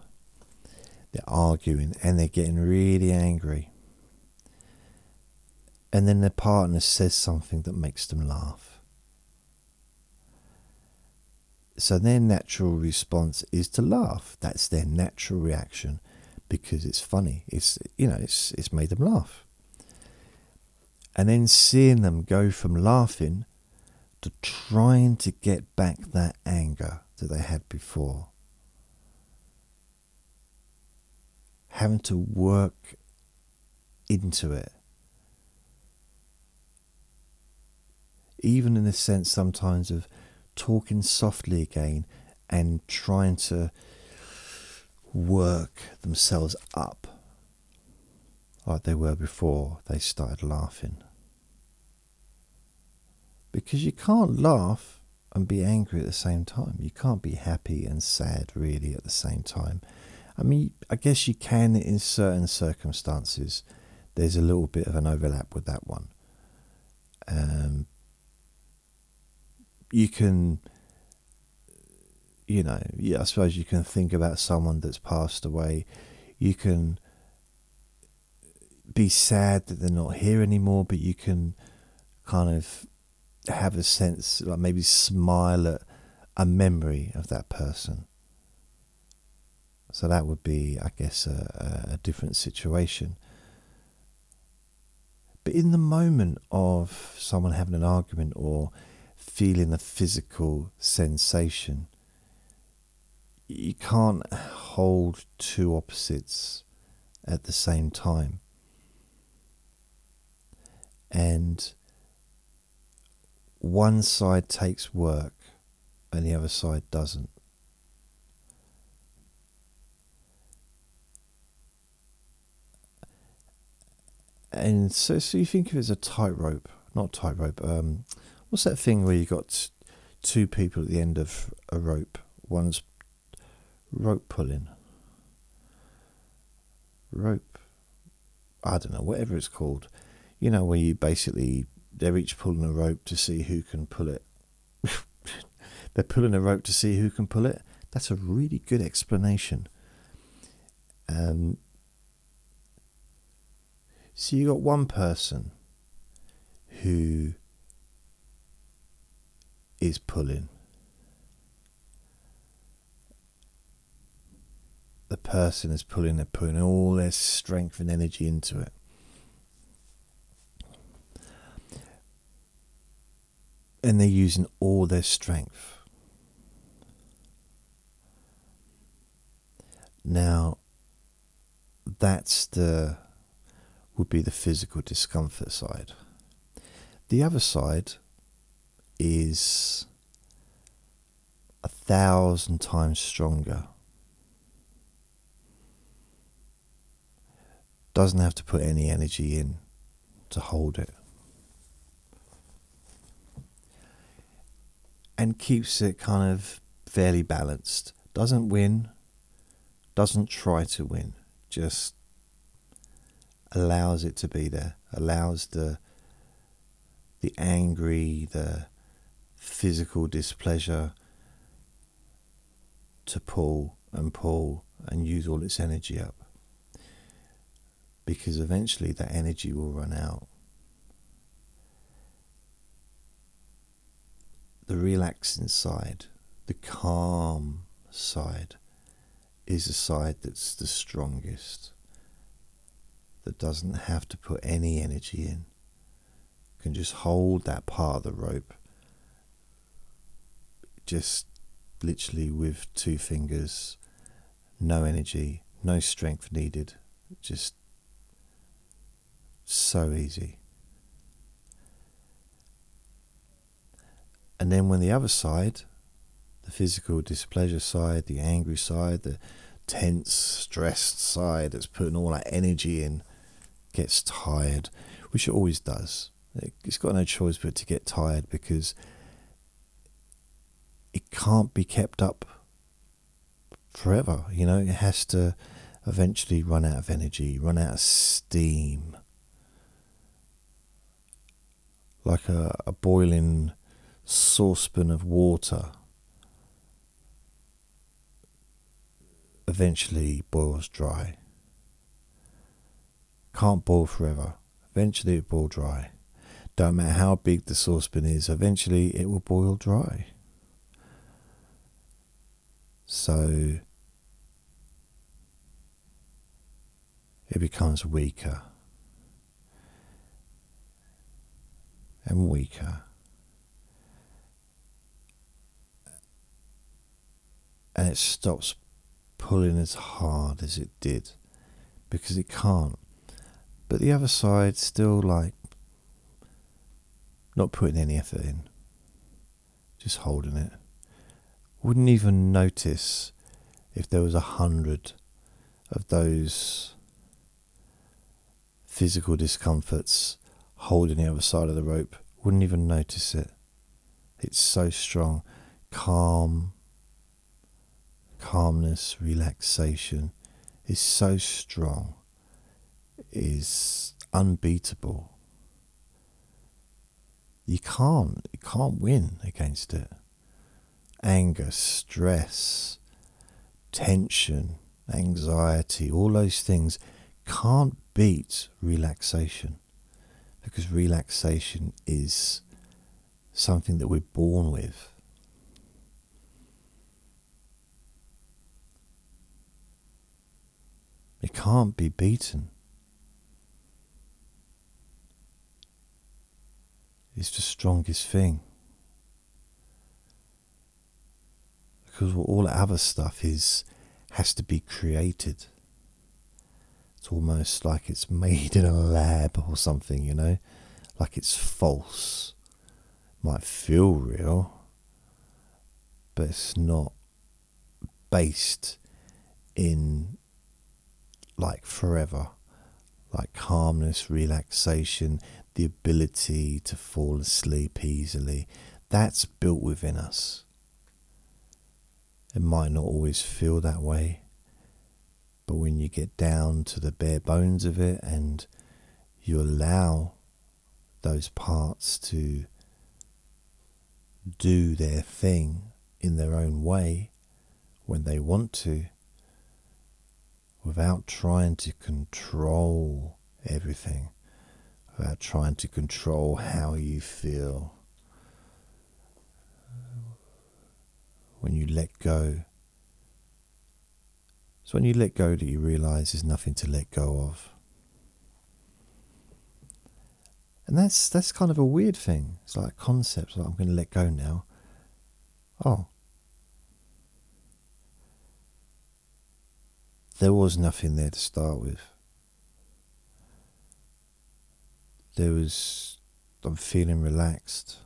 They're arguing and they're getting really angry. And then their partner says something that makes them laugh. So their natural response is to laugh. That's their natural reaction because it's funny. It's you know it's it's made them laugh. And then seeing them go from laughing to trying to get back that anger that they had before. Having to work into it. Even in the sense sometimes of talking softly again and trying to work themselves up like they were before they started laughing. Because you can't laugh and be angry at the same time. You can't be happy and sad really at the same time. I mean, I guess you can in certain circumstances. There's a little bit of an overlap with that one. Um, you can, you know, yeah, I suppose you can think about someone that's passed away. You can be sad that they're not here anymore, but you can kind of have a sense, like maybe smile at a memory of that person. So that would be, I guess, a, a different situation. But in the moment of someone having an argument or feeling a physical sensation, you can't hold two opposites at the same time. And one side takes work and the other side doesn't. And so, so you think of it as a tightrope, not tightrope. Um, what's that thing where you got two people at the end of a rope? One's rope pulling. Rope. I don't know, whatever it's called. You know, where you basically they're each pulling a rope to see who can pull it. they're pulling a rope to see who can pull it. That's a really good explanation. Um, so you got one person who is pulling. The person is pulling, they're putting all their strength and energy into it. and they're using all their strength. Now, that's the would be the physical discomfort side. The other side is a thousand times stronger. Doesn't have to put any energy in to hold it. and keeps it kind of fairly balanced. Doesn't win, doesn't try to win, just allows it to be there, allows the the angry, the physical displeasure to pull and pull and use all its energy up. Because eventually that energy will run out. the relaxing side, the calm side, is the side that's the strongest, that doesn't have to put any energy in, can just hold that part of the rope, just literally with two fingers, no energy, no strength needed, just so easy. And then when the other side, the physical displeasure side, the angry side, the tense, stressed side that's putting all that energy in, gets tired, which it always does. It's got no choice but to get tired because it can't be kept up forever. You know, it has to eventually run out of energy, run out of steam. Like a, a boiling saucepan of water eventually boils dry. Can't boil forever. Eventually it will boil dry. Don't matter how big the saucepan is, eventually it will boil dry. So it becomes weaker and weaker. And it stops pulling as hard as it did because it can't. But the other side still like not putting any effort in, just holding it. Wouldn't even notice if there was a hundred of those physical discomforts holding the other side of the rope. Wouldn't even notice it. It's so strong. Calm, calmness, relaxation is so strong, is unbeatable. You can't, you can't win against it. Anger, stress, tension, anxiety, all those things can't beat relaxation because relaxation is something that we're born with. It can't be beaten. It's the strongest thing. Because all that other stuff is has to be created. It's almost like it's made in a lab or something, you know, like it's false. Might feel real, but it's not based in like forever, like calmness, relaxation, the ability to fall asleep easily. That's built within us. It might not always feel that way, but when you get down to the bare bones of it and you allow those parts to do their thing in their own way when they want to, without trying to control everything, without trying to control how you feel. When you let go, it's when you let go that you realize there's nothing to let go of. And that's that's kind of a weird thing. It's like concepts like I'm going to let go now. Oh, there was nothing there to start with. There was, I'm feeling relaxed.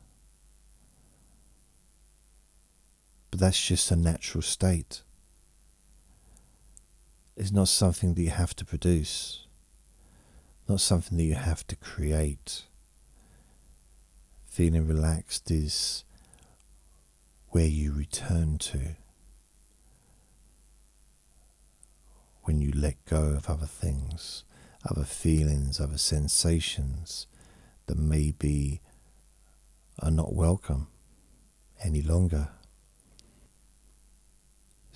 But that's just a natural state. It's not something that you have to produce, not something that you have to create. Feeling relaxed is where you return to. when you let go of other things, other feelings, other sensations that maybe are not welcome any longer.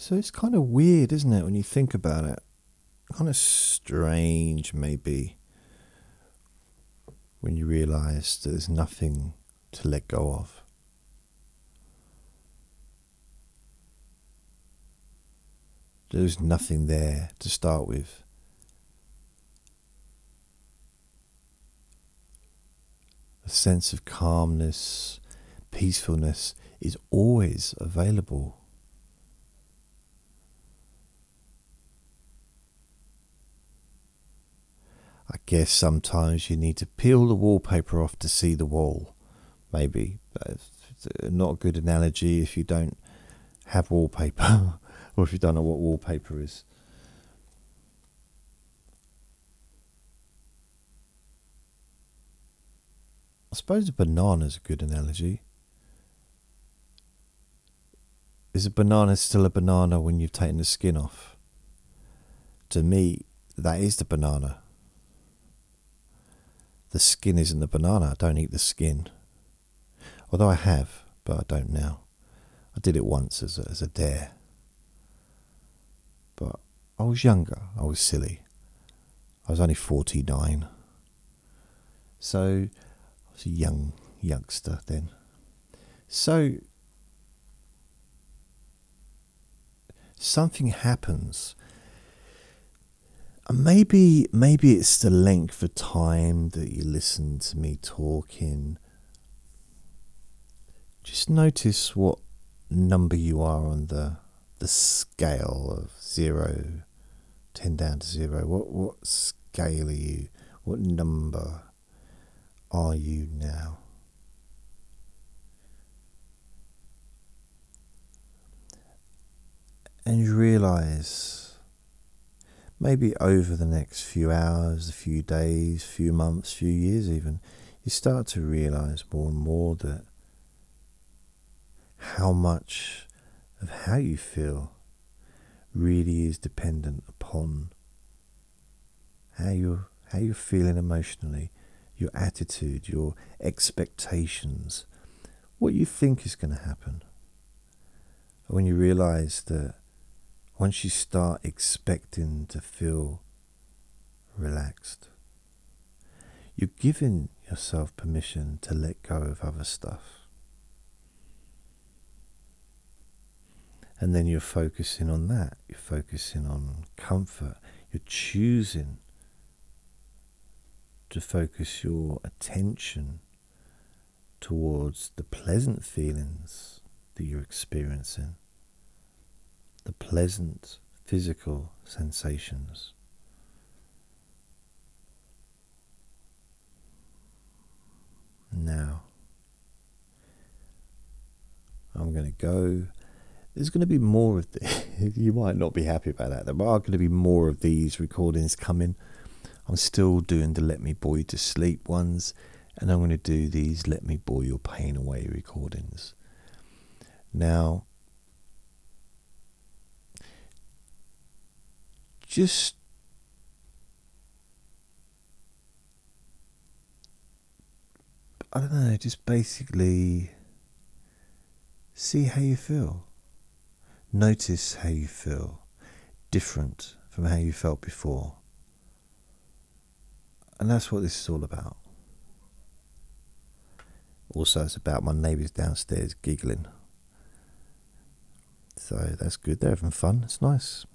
So it's kind of weird, isn't it, when you think about it? Kind of strange, maybe, when you realize that there's nothing to let go of. There's nothing there to start with. A sense of calmness, peacefulness is always available. I guess sometimes you need to peel the wallpaper off to see the wall. Maybe. That's not a good analogy if you don't have wallpaper. or if you don't know what wallpaper is. I suppose a banana is a good analogy. Is a banana still a banana when you've taken the skin off? To me, that is the banana. The skin isn't the banana. I don't eat the skin. Although I have, but I don't now. I did it once as a, as a dare. But I was younger. I was silly. I was only 49. So I was a young youngster then. So something happens maybe maybe it's the length of time that you listen to me talking. Just notice what number you are on the the scale of zero, ten down to zero. What what scale are you? What number are you now? And you realize maybe over the next few hours, a few days, few months, few years even, you start to realize more and more that how much of how you feel really is dependent upon how you how you're feeling emotionally, your attitude, your expectations, what you think is going to happen. When you realize that once you start expecting to feel relaxed, you're giving yourself permission to let go of other stuff. And then you're focusing on that. You're focusing on comfort. You're choosing to focus your attention towards the pleasant feelings that you're experiencing, the pleasant physical sensations. Now, I'm going to go. There's going to be more of this. you might not be happy about that. There are going to be more of these recordings coming. I'm still doing the Let Me Bore You to Sleep ones, and I'm going to do these Let Me Bore Your Pain Away recordings. Now, just I don't know, just basically see how you feel. Notice how you feel different from how you felt before. And that's what this is all about. Also, it's about my neighbours downstairs giggling. So that's good. They're having fun. It's nice.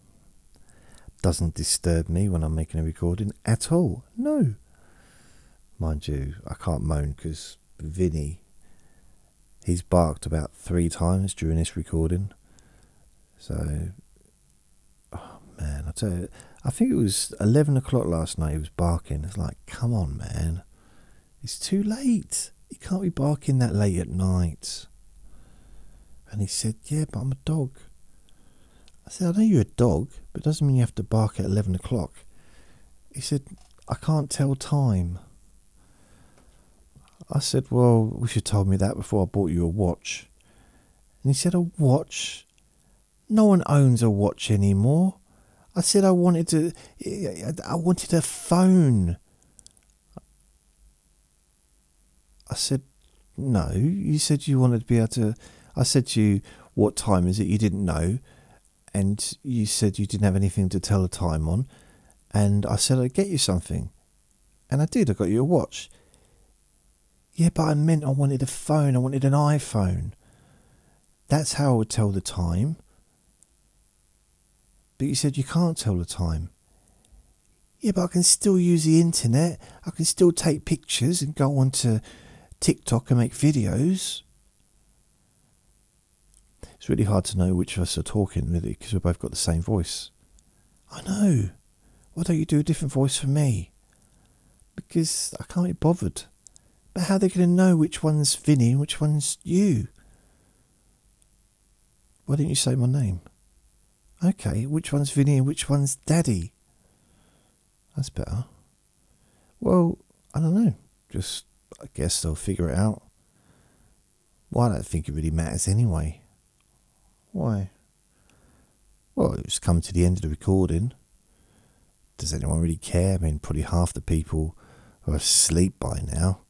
Doesn't disturb me when I'm making a recording at all. No. Mind you, I can't moan because Vinny, he's barked about three times during this recording. So, oh man, I tell you, I think it was 11 o'clock last night he was barking. It's like, come on, man. It's too late. You can't be barking that late at night. And he said, yeah, but I'm a dog. I said, I know you're a dog, but it doesn't mean you have to bark at 11 o'clock. He said, I can't tell time. I said, well, wish you told me that before I bought you a watch. And he said, a watch? No one owns a watch anymore. I said I wanted to. I wanted a phone. I said, no. You said you wanted to be able to. I said to you, what time is it? You didn't know, and you said you didn't have anything to tell the time on, and I said I'd get you something, and I did. I got you a watch. Yeah, but I meant I wanted a phone. I wanted an iPhone. That's how I would tell the time. But you said you can't tell the time. Yeah, but I can still use the internet. I can still take pictures and go onto TikTok and make videos. It's really hard to know which of us are talking, really, because we've both got the same voice. I know. Why don't you do a different voice for me? Because I can't be bothered. But how are they going to know which one's Vinny and which one's you? Why didn't you say my name? Okay, which one's Vinny and which one's Daddy? That's better. Well, I don't know. Just, I guess they'll figure it out. Well, I don't think it really matters anyway. Why? Well, it's come to the end of the recording. Does anyone really care? I mean, probably half the people are asleep by now.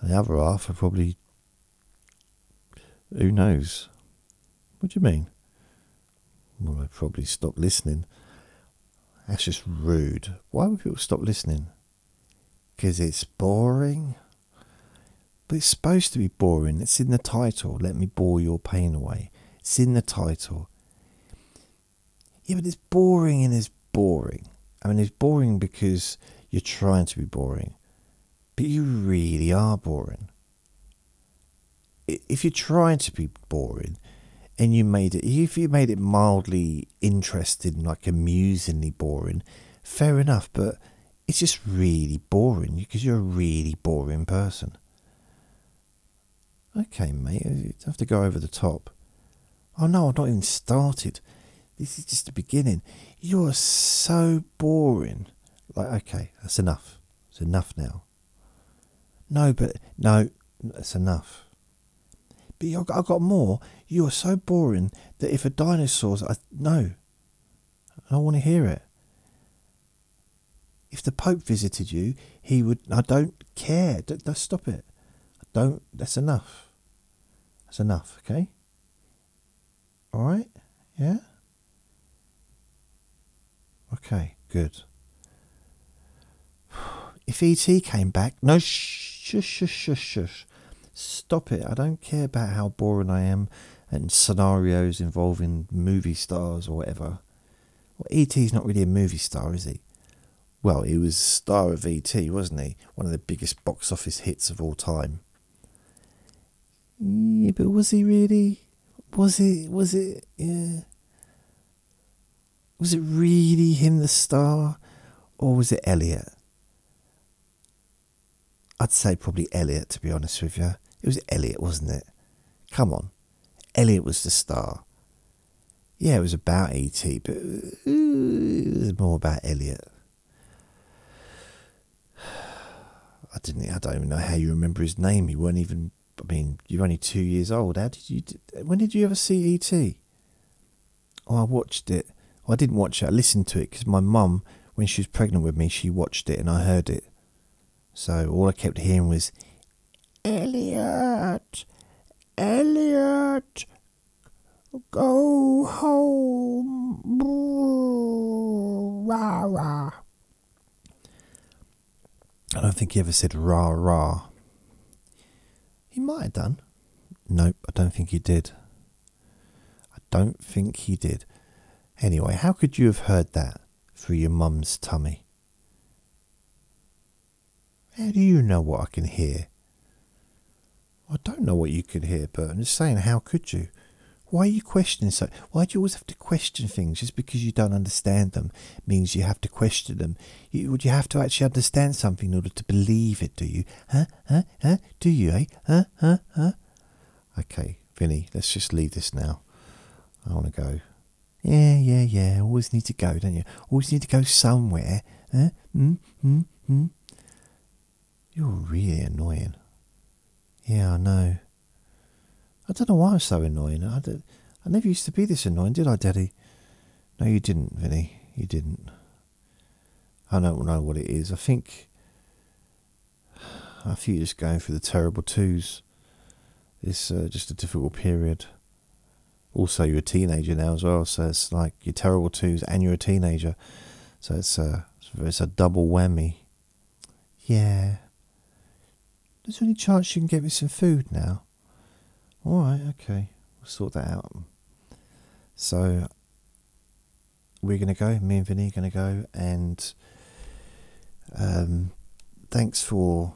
And the other half are probably. Who knows? What do you mean? Well, I probably stop listening. That's just rude. Why would people stop listening? Because it's boring. But it's supposed to be boring. It's in the title. Let me bore your pain away. It's in the title. Yeah, but it's boring and it's boring. I mean, it's boring because you're trying to be boring, but you really are boring. If you're trying to be boring, and you made it, if you made it mildly interesting, like amusingly boring, fair enough. But it's just really boring because you're a really boring person. Okay, mate, you have to go over the top. Oh no, I've not even started. This is just the beginning. You're so boring. Like, okay, that's enough. It's enough now. No, but no, that's enough. But I've got, more. You are so boring that if a dinosaur's, I no, I don't want to hear it. If the Pope visited you, he would. I don't care. Stop it. I don't. That's enough. That's enough. Okay. All right. Yeah. Okay. Good. If ET came back, no, shush, shush, shush, shush. Stop it. I don't care about how boring I am and scenarios involving movie stars or whatever. Well, E.T.'s not really a movie star, is he? Well, he was star of E.T., wasn't he? One of the biggest box office hits of all time. Yeah, but was he really? Was it? Was it? Yeah. Was it really him, the star, or was it Elliott? I'd say probably Elliott, to be honest with you. It was Elliott, wasn't it? Come on. Elliott was the star. Yeah, it was about E.T., but it was more about Elliott. I didn't. I don't even know how you remember his name. You weren't even. I mean, you're only two years old. How did you? When did you ever see E.T.? Oh, I watched it. Well, I didn't watch it. I listened to it because my mum, when she was pregnant with me, she watched it and I heard it. So all I kept hearing was Elliott, Elliott, go home. Rah, rah. I don't think he ever said rah rah. He might have done. Nope, I don't think he did. I don't think he did. Anyway, how could you have heard that through your mum's tummy? How do you know what I can hear? I don't know what you could hear, but I'm just saying, how could you? Why are you questioning so? Why do you always have to question things just because you don't understand them? Means you have to question them. You, would you have to actually understand something in order to believe it? Do you? Huh? Huh? Huh? Do you? Eh? Huh? Huh? Huh? Okay, Vinny, let's just leave this now. I want to go. Yeah, yeah, yeah. Always need to go, don't you? Always need to go somewhere. Huh? Hmm. Hmm. Hmm. You're really annoying. Yeah, I know. I don't know why I'm so annoying. I, I never used to be this annoying, did I, Daddy? No, you didn't, Vinny. You didn't. I don't know what it is. I think. I think you're just going through the terrible twos. It's uh, just a difficult period. Also, you're a teenager now as well, so it's like you're terrible twos and you're a teenager. So it's a, it's a double whammy. Yeah. Is there any chance you can get me some food now? All right, okay, we'll sort that out. So we're gonna go. Me and Vinny are gonna go, and um, thanks for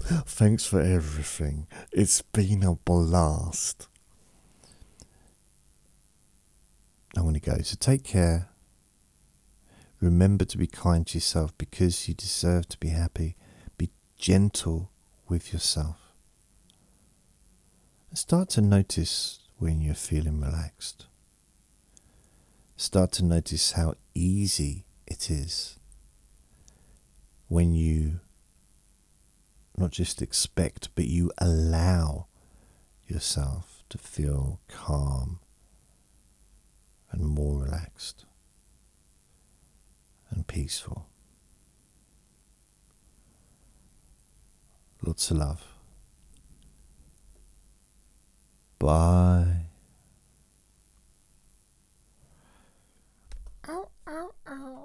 thanks for everything. It's been a blast. I'm gonna go. So take care. Remember to be kind to yourself because you deserve to be happy Be gentle with yourself. Start to notice when you're feeling relaxed. Start to notice how easy it is when you not just expect, but you allow yourself to feel calm and more relaxed and peaceful. Lots of love. Bye. Ow, ow, ow.